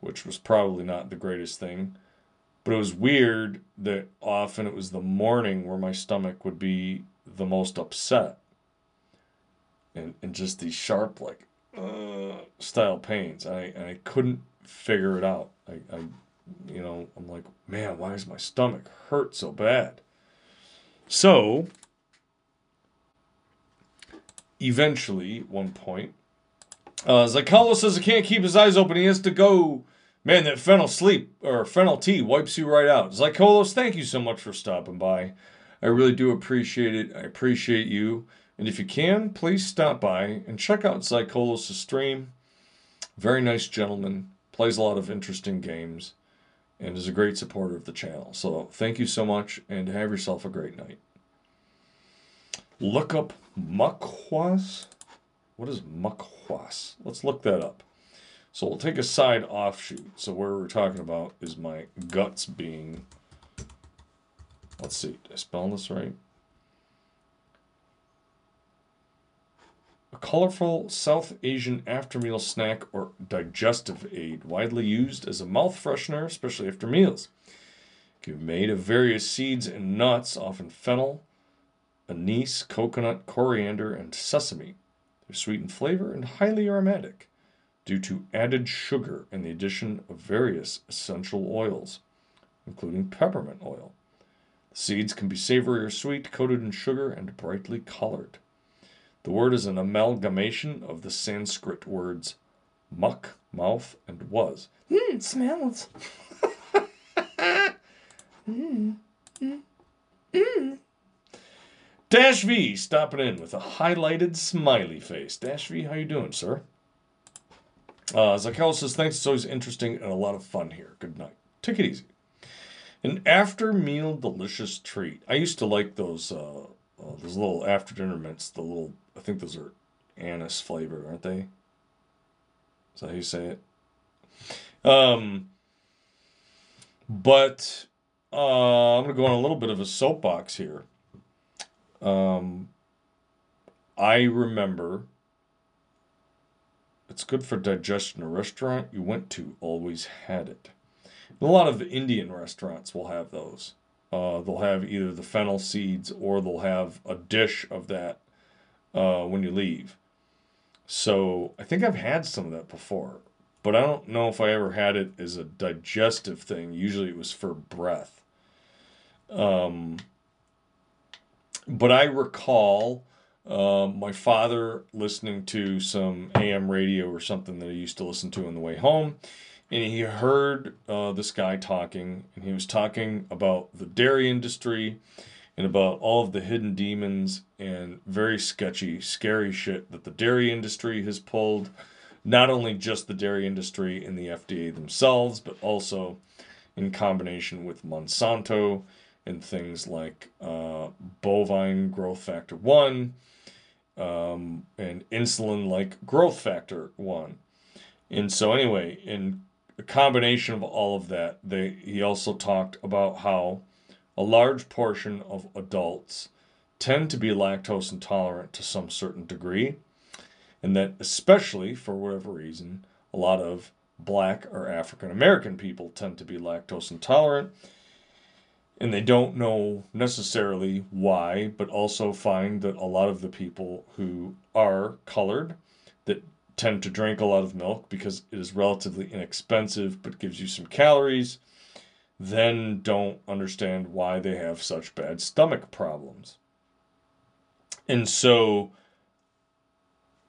which was probably not the greatest thing. But it was weird that often it was the morning where my stomach would be the most upset. And, and just these sharp, like, uh, style pains. I, and I couldn't figure it out. I, I, you know, I'm like, man, why does my stomach hurt so bad? So, eventually, one point, uh, Zycalo says he can't keep his eyes open. He has to go. Man, that fennel sleep or fennel tea wipes you right out. Zycolos, thank you so much for stopping by. I really do appreciate it. I appreciate you. And if you can, please stop by and check out Zycolos' stream. Very nice gentleman plays a lot of interesting games, and is a great supporter of the channel. So thank you so much, and have yourself a great night. Look up Mukhwas. What is Mukhwas? Let's look that up. So we'll take a side offshoot. So where we're talking about is my guts being. Let's see. Did I spell this right? A colorful South Asian after-meal snack or digestive aid, widely used as a mouth freshener, especially after meals. Can be made of various seeds and nuts, often fennel, anise, coconut, coriander, and sesame. They're sweet in flavor and highly aromatic due to added sugar and the addition of various essential oils, including peppermint oil. The seeds can be savory or sweet, coated in sugar, and brightly colored. The word is an amalgamation of the Sanskrit words muck, mouth, and was. Mmm, smells. Mmm. Mmm. Dash V stopping in with a highlighted smiley face. Dash V, how you doing, sir? Uh, Zakel says, thanks. It's always interesting and a lot of fun here. Good night. Take it easy. An after meal delicious treat. I used to like those uh, uh, those little after dinner mints, the little, I think those are anise flavor, aren't they? Is that how you say it? Um, but uh, I'm to go on a little bit of a soapbox here. Um, I remember it's good for digestion. A restaurant you went to always had it. a lot of Indian restaurants will have those. Uh, they'll have either the fennel seeds or they'll have a dish of that uh, when you leave. So I think I've had some of that before, but I don't know if I ever had it as a digestive thing. Usually it was for breath. Um, but I recall uh, my father listening to some AM radio or something that he used to listen to on the way home. and he heard uh, this guy talking, and he was talking about the dairy industry and about all of the hidden demons and very sketchy, scary shit that the dairy industry has pulled. Not only just the dairy industry and the FDA themselves, but also in combination with Monsanto and things like uh, bovine growth factor 1 um, and insulin like growth factor 1. And so, anyway, in a combination of all of that, they, he also talked about how a large portion of adults tend to be lactose intolerant to some certain degree, and that especially for whatever reason, a lot of black or African American people tend to be lactose intolerant. And they don't know necessarily why, but also find that a lot of the people who are colored that tend to drink a lot of milk because it is relatively inexpensive but gives you some calories then don't understand why they have such bad stomach problems. And so,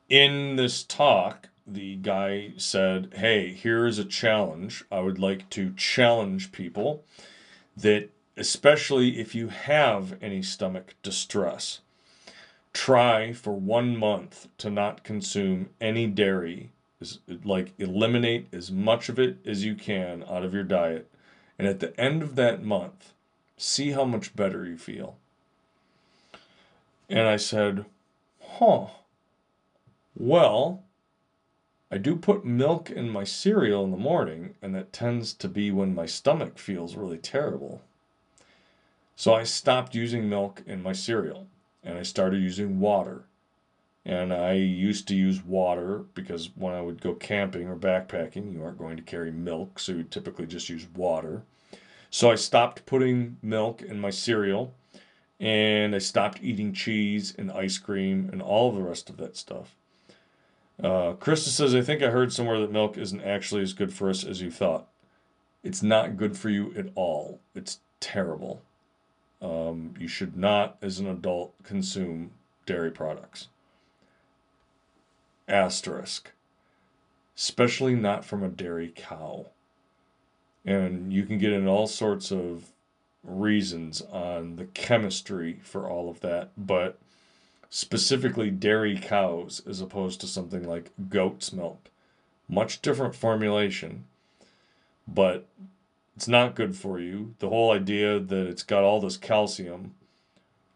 in this talk, the guy said, Hey, here is a challenge. I would like to challenge people that, especially if you have any stomach distress, try for one month to not consume any dairy. Like, eliminate as much of it as you can out of your diet and at the end of that month, see how much better you feel. And I said, huh. Well, I do put milk in my cereal in the morning, and that tends to be when my stomach feels really terrible. So I stopped using milk in my cereal and I started using water. And I used to use water because when I would go camping or backpacking, you aren't going to carry milk, so you typically just use water. So I stopped putting milk in my cereal and I stopped eating cheese and ice cream and all the rest of that stuff. Uh, Krista says, I think I heard somewhere that milk isn't actually as good for us as you thought. It's not good for you at all. It's terrible. Um, you should not, as an adult, consume dairy products asterisk, especially not from a dairy cow. And you can get in all sorts of reasons on the chemistry for all of that, but specifically dairy cows as opposed to something like goat's milk. Much different formulation, but it's not good for you. The whole idea that it's got all this calcium,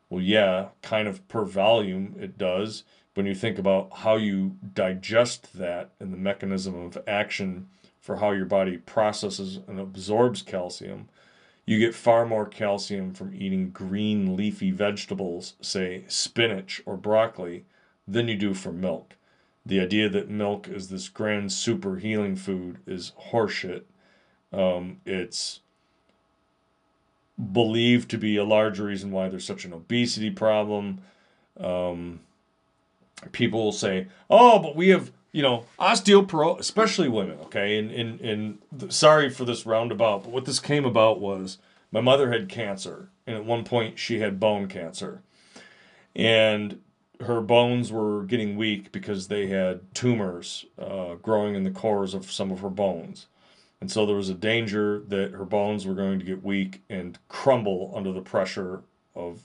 well, yeah, kind of per volume it does when you think about how you digest that and the mechanism of action for how your body processes and absorbs calcium, you get far more calcium from eating green leafy vegetables, say spinach or broccoli, than you do from milk. The idea that milk is this grand super healing food is horseshit. Um, it's believed to be a large reason why there's such an obesity problem. Um, people will say, "Oh, but we have." You know, osteoporosis, especially women, okay? And, and, and sorry for this roundabout, but what this came about was my mother had cancer, and at one point she had bone cancer. And her bones were getting weak because they had tumors uh, growing in the cores of some of her bones. And so there was a danger that her bones were going to get weak and crumble under the pressure of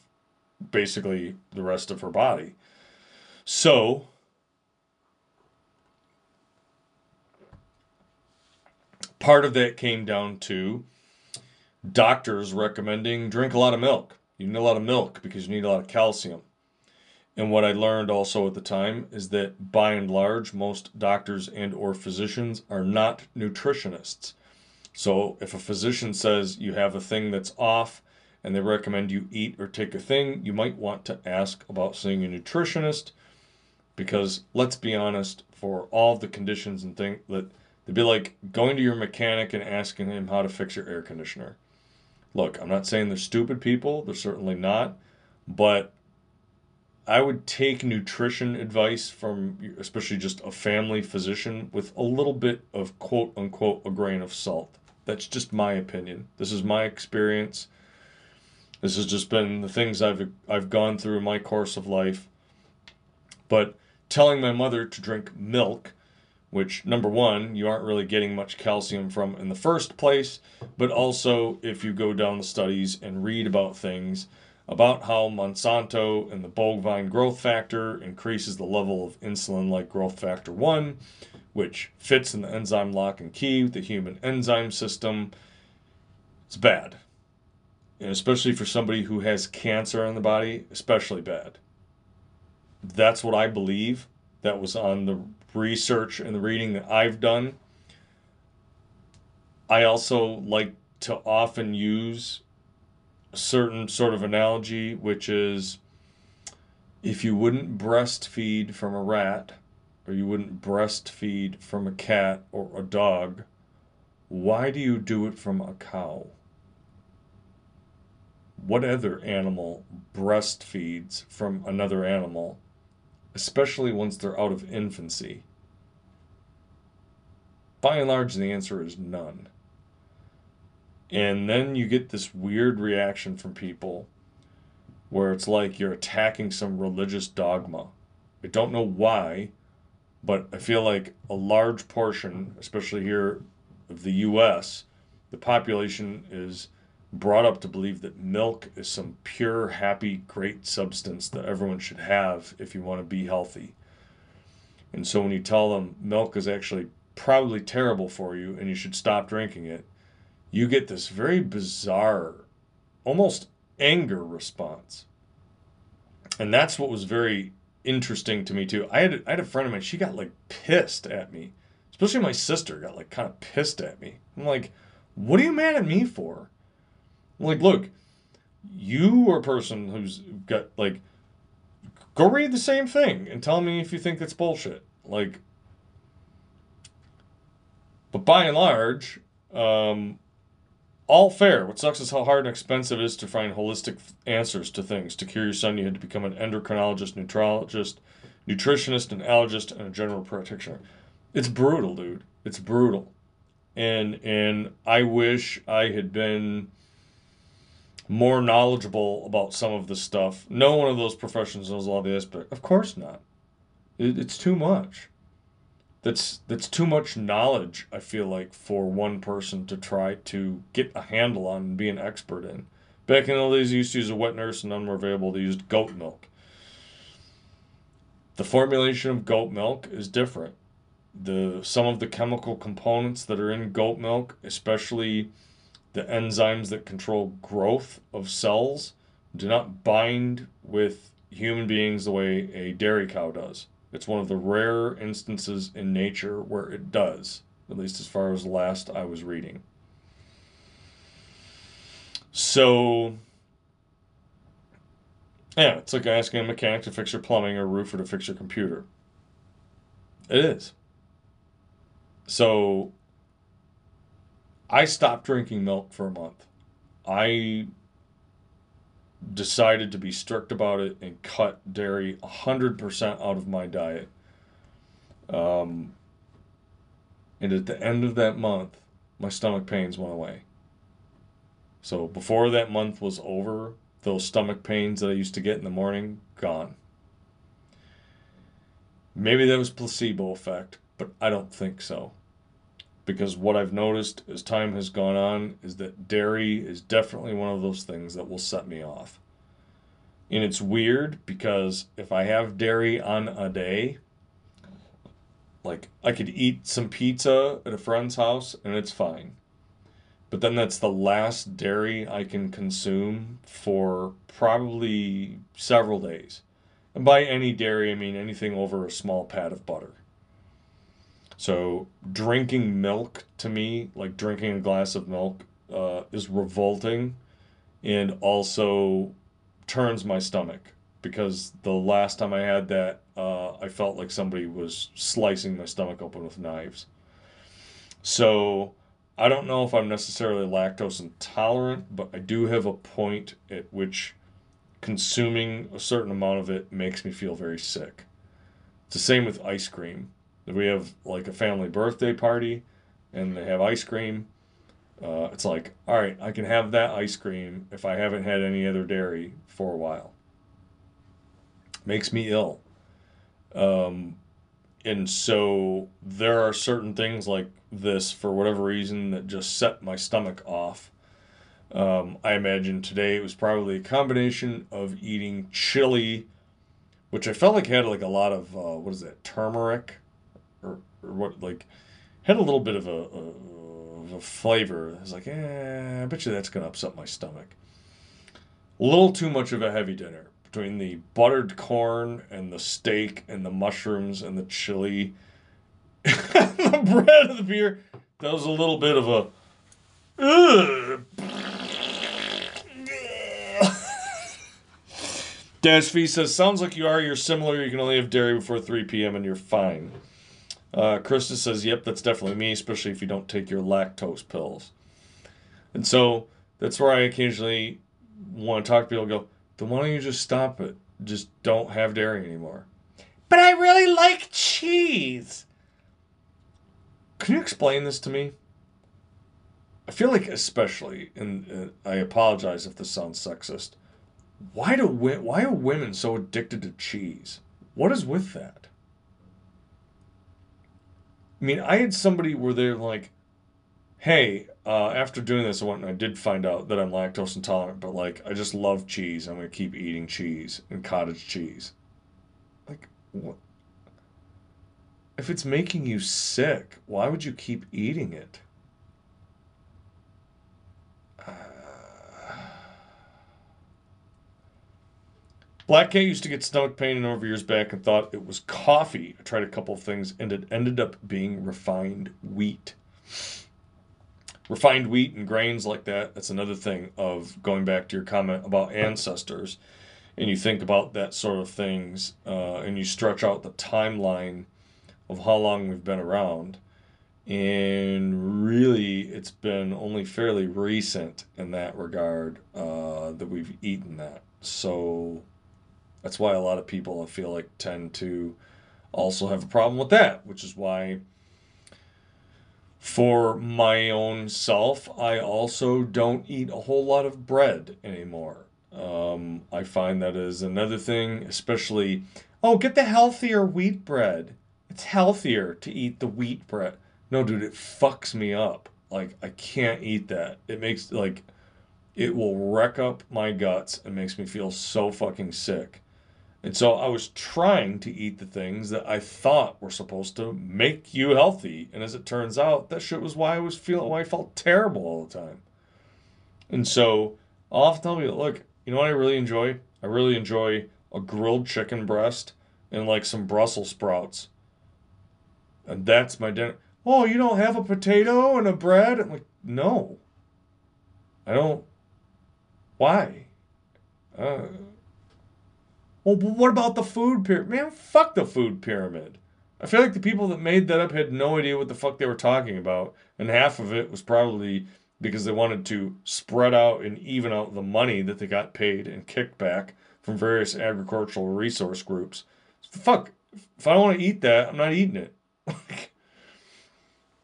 basically the rest of her body. So, part of that came down to doctors recommending drink a lot of milk. You need a lot of milk because you need a lot of calcium. And what I learned also at the time is that by and large most doctors and or physicians are not nutritionists. So if a physician says you have a thing that's off and they recommend you eat or take a thing, you might want to ask about seeing a nutritionist because let's be honest, for all the conditions and things that it'd be like going to your mechanic and asking him how to fix your air conditioner. Look, I'm not saying they're stupid people, they're certainly not, but I would take nutrition advice from especially just a family physician with a little bit of quote unquote a grain of salt. That's just my opinion. This is my experience. This has just been the things I've I've gone through in my course of life. But telling my mother to drink milk which number one, you aren't really getting much calcium from in the first place, but also if you go down the studies and read about things about how Monsanto and the bovine growth factor increases the level of insulin like growth factor 1, which fits in the enzyme lock and key with the human enzyme system. It's bad. And especially for somebody who has cancer in the body, especially bad. That's what I believe. That was on the research and the reading that I've done. I also like to often use certain sort of analogy, which is if you wouldn't breastfeed from a rat, or you wouldn't breastfeed from a cat or a dog, why do you do it from a cow? What other animal breastfeeds from another animal especially once they're out of infancy? By and large, the answer is none. And then you get this weird reaction from people where it's like you're attacking some religious dogma. I don't know why, but I feel like a large portion, especially here of the US, the population is brought up to believe that milk is some pure, happy, great substance that everyone should have if you want to be healthy. And so when you tell them milk is actually probably terrible for you and you should stop drinking it, you get this very bizarre, almost anger response. And that's what was very interesting to me too. I had I had a friend of mine, she got like pissed at me. Especially my sister got like kind of pissed at me. I'm like, what are you mad at me for? I'm Like, look, you are a person who's got like, go read the same thing and tell me if you think it's bullshit. Like, but by and large, um, all fair. What sucks is how hard and expensive it is to find holistic answers to things. To cure your son, you had to become an endocrinologist, nutrologist, nutritionist, an allergist, and a general practitioner. It's brutal, dude. It's brutal. And and I wish I had been more knowledgeable about some of this stuff. No one of those professions knows all the aspects. Of course not. It, it's too much. That's that's too much knowledge. I feel like for one person to try to get a handle on and be an expert in. Back in the days, you used to use a wet nurse, and none were available. They used goat milk. The formulation of goat milk is different. The some of the chemical components that are in goat milk, especially the enzymes that control growth of cells do not bind with human beings the way a dairy cow does. It's one of the rare instances in nature where it does, at least as far as last I was reading. So, yeah, it's like asking a mechanic to fix your plumbing or a roofer to fix your computer. It is. So, I stopped drinking milk for a month. I decided to be strict about it and cut dairy 100% out of my diet. Um, and at the end of that month, my stomach pains went away. So before that month was over, those stomach pains that I used to get in the morning, gone. Maybe that was placebo effect, but I don't think so because what I've noticed as time has gone on is that dairy is definitely one of those things that will set me off. And it's weird because if I have dairy on a day, like I could eat some pizza at a friend's house and it's fine. But then that's the last dairy I can consume for probably several days. And by any dairy, I mean anything over a small pat of butter. So drinking milk to me, like drinking a glass of milk, uh, is revolting, and also turns my stomach because the last time I had that, uh, I felt like somebody was slicing my stomach open with knives. So I don't know if I'm necessarily lactose intolerant, but I do have a point at which consuming a certain amount of it makes me feel very sick. It's the same with ice cream. We have like a family birthday party and they have ice cream, uh, it's like, all right, I can have that ice cream if I haven't had any other dairy for a while. Makes me ill. Um, and so there are certain things like this for whatever reason that just set my stomach off. Um, I imagine today it was probably a combination of eating chili, which I felt like had like a lot of uh, what is that turmeric, or, what like had a little bit of a, a, a flavor. I was like, eh, I bet you that's gonna upset my stomach. A little too much of a heavy dinner between the buttered corn and the steak and the mushrooms and the chili, and the bread and the beer. That was a little bit of a. Ugh. Dash V says, sounds like you are. You're similar. You can only have dairy before 3 p.m. and you're fine. Uh, Krista says, yep, that's definitely me, especially if you don't take your lactose pills. And so that's where I occasionally want to talk to people go, then why don't you just stop it? Just don't have dairy anymore. But I really like cheese. Can you explain this to me? I feel like, especially, and uh, I apologize if this sounds sexist. Why do why are women so addicted to cheese? What is with that? I mean, I had somebody where they're like, "Hey, uh, after doing this, I went and I did find out that I'm lactose intolerant, but like, I just love cheese. I'm gonna keep eating cheese and cottage cheese." Like, what? If it's making you sick, why would you keep eating it? Black Cat used to get stomach pain number of years back and thought it was coffee. I tried a couple of things and it ended up being refined wheat. Refined wheat and grains like that, that's another thing of going back to your comment about ancestors. And you think about that sort of things uh, and you stretch out the timeline of how long we've been around. And really, it's been only fairly recent in that regard uh, that we've eaten that. So that's why a lot of people I feel like tend to also have a problem with that, which is why for my own self, I also don't eat a whole lot of bread anymore. Um, I find that is another thing, especially, oh, get the healthier wheat bread. It's healthier to eat the wheat bread. No, dude, it fucks me up. Like, I can't eat that. It makes, like, it will wreck up my guts and makes me feel so fucking sick. And so I was trying to eat the things that I thought were supposed to make you healthy. And as it turns out, that shit was why I was feeling why I felt terrible all the time. And so I'll to tell you, look, you know what I really enjoy? I really enjoy a grilled chicken breast and like some Brussels sprouts. And that's my dinner. Oh, you don't have a potato and a bread? I'm like, no. I don't. Why? Uh, well, what about the food pyramid? Man, fuck the food pyramid. I feel like the people that made that up had no idea what the fuck they were talking about, and half of it was probably because they wanted to spread out and even out the money that they got paid and kicked back from various agricultural resource groups. Fuck, if I don't want to eat that, I'm not eating it.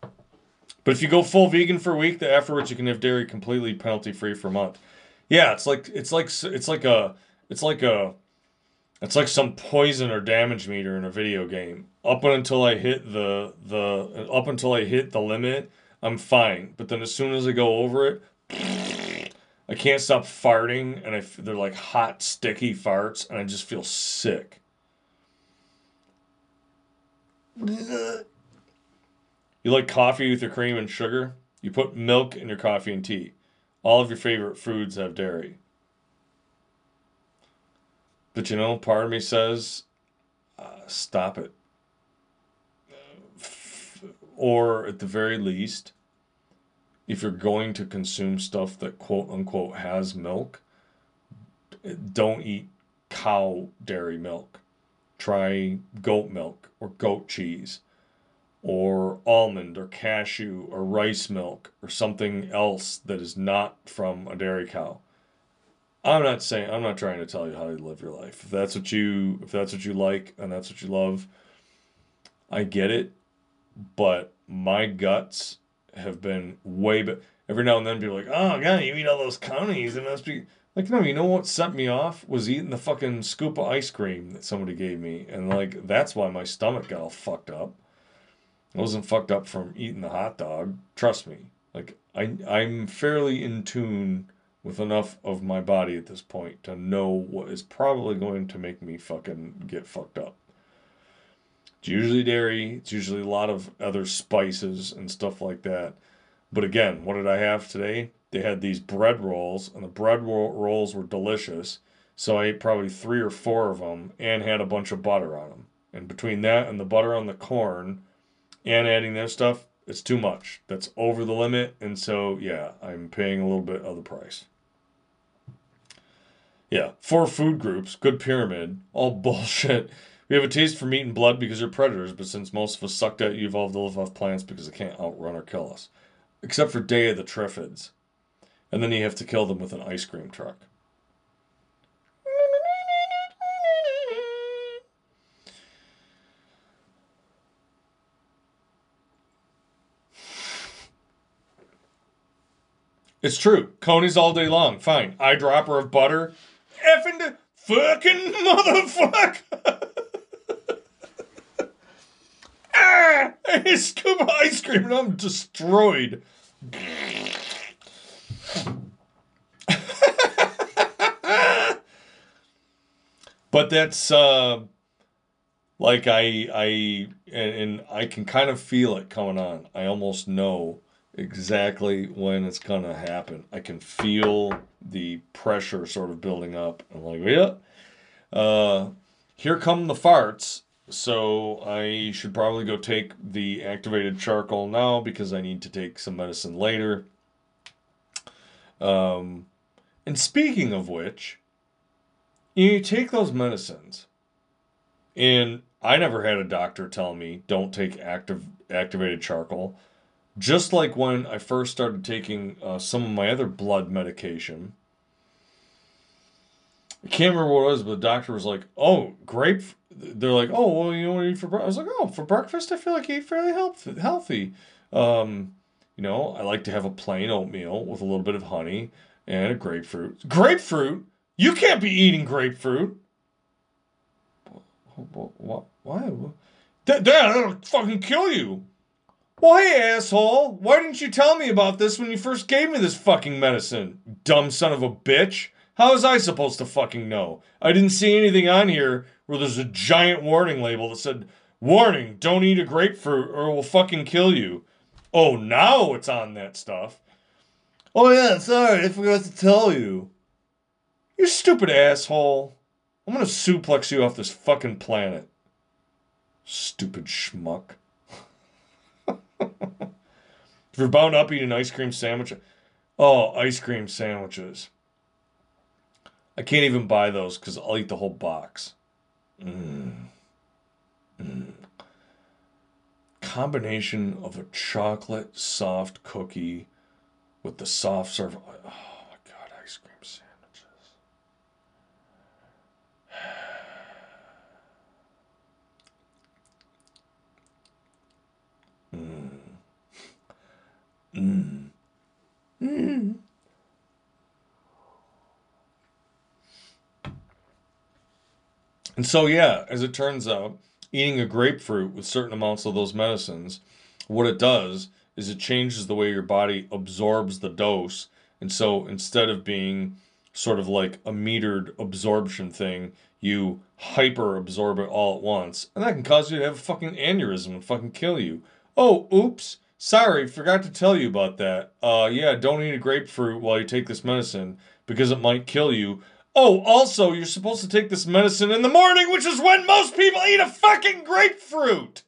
but if you go full vegan for a week, then afterwards you can have dairy completely penalty free for a month. Yeah, it's like it's like it's like a it's like a it's like some poison or damage meter in a video game. Up until I hit the the up until I hit the limit, I'm fine. But then as soon as I go over it, I can't stop farting, and they're like hot, sticky farts, and I just feel sick. You like coffee with your cream and sugar? You put milk in your coffee and tea. All of your favorite foods have dairy. But you know, part of me says, uh, stop it. Or at the very least, if you're going to consume stuff that quote unquote has milk, don't eat cow dairy milk. Try goat milk or goat cheese or almond or cashew or rice milk or something else that is not from a dairy cow. I'm not saying I'm not trying to tell you how to live your life. If that's what you if that's what you like and that's what you love, I get it. But my guts have been way but every now and then people like, oh god, you eat all those counties, and must be Like, no, you know what set me off was eating the fucking scoop of ice cream that somebody gave me. And, like, that's why my stomach got all fucked up. I wasn't fucked up from eating the hot dog. Trust me. Like, I, I'm fairly in tune with enough of my body at this point to know what is probably going to make me fucking get fucked up. It's usually dairy, it's usually a lot of other spices and stuff like that. But again, what did I have today? They had these bread rolls, and the bread rolls were delicious. So I ate probably three or four of them and had a bunch of butter on them. And between that and the butter on the corn and adding that stuff, it's too much. That's over the limit. And so, yeah, I'm paying a little bit of the price. Yeah, four food groups, good pyramid, all bullshit. We have a taste for meat and blood because they're predators, but since most of us sucked at, you evolved to live off plants because they can't outrun or kill us. Except for Day of the Triffids. And then you have to kill them with an ice cream truck. It's true. Coney's all day long. Fine. Eyedropper of butter. Effing fucking motherfucker. ah! I scoop of ice cream and I'm destroyed. but that's uh like I I and, and I can kind of feel it coming on. I almost know exactly when it's gonna happen. I can feel the pressure sort of building up. I'm like, yeah, uh, here come the farts. So I should probably go take the activated charcoal now because I need to take some medicine later. Um, and speaking of which, you take those medicines, and I never had a doctor tell me don't take active activated charcoal. Just like when I first started taking uh, some of my other blood medication. I can't remember what it was, but the doctor was like, "Oh, grape." They're like, "Oh, well, you know what you eat for breakfast?" I was like, "Oh, for breakfast, I feel like eat fairly health- healthy. Um, you know, I like to have a plain oatmeal with a little bit of honey and a grapefruit. Grapefruit? You can't be eating grapefruit. What? Why? Dad, that'll fucking kill you. Why, asshole? Why didn't you tell me about this when you first gave me this fucking medicine? Dumb son of a bitch. How was I supposed to fucking know? I didn't see anything on here where there's a giant warning label that said, Warning, don't eat a grapefruit or it will fucking kill you. Oh, now it's on that stuff. Oh, yeah, sorry, I forgot to tell you. You stupid asshole. I'm gonna suplex you off this fucking planet. Stupid schmuck. If you're bound up eating ice cream sandwich, oh, ice cream sandwiches. I can't even buy those because I'll eat the whole box. Mm. Mm. Combination of a chocolate soft cookie with the soft serve. Oh my god, ice cream sandwiches. Mmm. Mmm. Mmm. And so, yeah, as it turns out, eating a grapefruit with certain amounts of those medicines, what it does is it changes the way your body absorbs the dose. And so instead of being sort of like a metered absorption thing, you hyper absorb it all at once. And that can cause you to have a fucking aneurysm and fucking kill you. Oh, oops. Sorry, forgot to tell you about that. Uh, yeah, don't eat a grapefruit while you take this medicine because it might kill you. Oh, also, you're supposed to take this medicine in the morning, which is when most people eat a fucking grapefruit.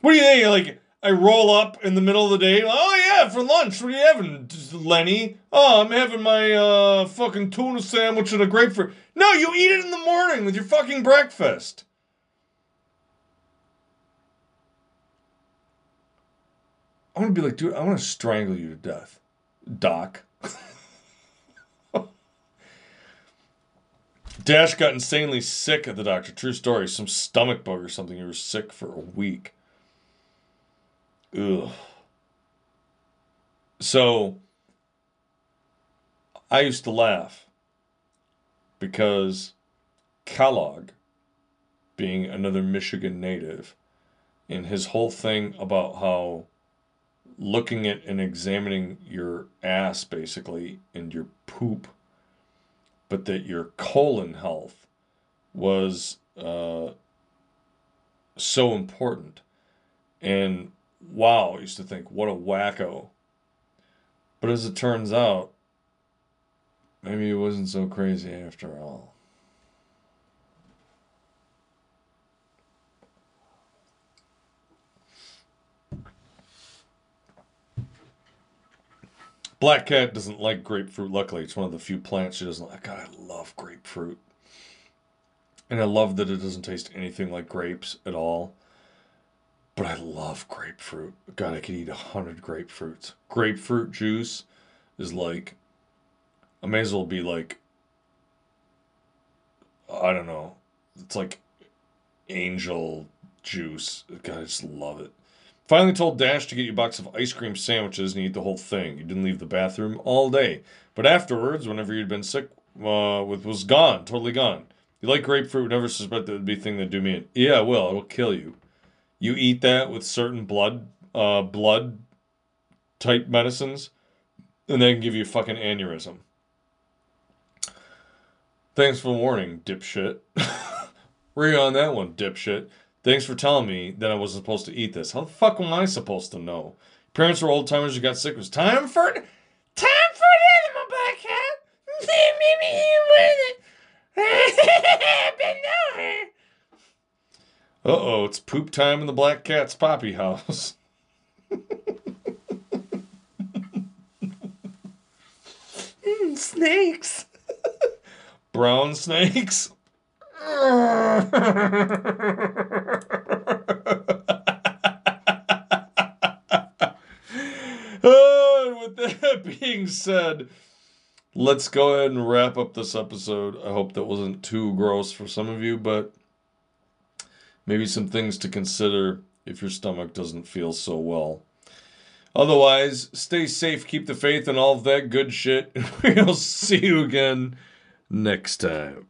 What do you think? Like, I roll up in the middle of the day. Oh yeah, for lunch. What are you having, Lenny? Oh, I'm having my uh, fucking tuna sandwich and a grapefruit. No, you eat it in the morning with your fucking breakfast. I want to be like, dude, I want to strangle you to death, Doc. Dash got insanely sick at the doctor. True story. Some stomach bug or something. He was sick for a week. Ugh. So I used to laugh because Kellogg, being another Michigan native, and his whole thing about how looking at and examining your ass basically and your poop, but that your colon health was uh, so important. And wow, I used to think, what a wacko. But as it turns out, maybe it wasn't so crazy after all. Black Cat doesn't like grapefruit. Luckily, it's one of the few plants she doesn't like. God, I love grapefruit. And I love that it doesn't taste anything like grapes at all. But I love grapefruit. God, I could eat a hundred grapefruits. Grapefruit juice is like, I may as well be like, I don't know. It's like angel juice. God, I just love it. Finally told Dash to get you a box of ice cream sandwiches and eat the whole thing. You didn't leave the bathroom all day. But afterwards, whenever you'd been sick, uh, with was gone, totally gone. You like grapefruit, never suspect that would be a thing that do me in. Yeah, I will. It'll kill you. You eat that with certain blood, uh, blood type medicines, and they can give you a fucking aneurysm. Thanks for warning, dipshit. Where you on that one, dipshit? Thanks for telling me that I wasn't supposed to eat this. How the fuck am I supposed to know? Parents were old timers who got sick. It was time for time for an animal black cat. Maybe with it. Uh oh, it's poop time in the black cat's poppy house. mm, snakes. Brown snakes. oh, with that being said, let's go ahead and wrap up this episode. I hope that wasn't too gross for some of you, but maybe some things to consider if your stomach doesn't feel so well. Otherwise, stay safe, keep the faith, and all of that good shit. we'll see you again next time.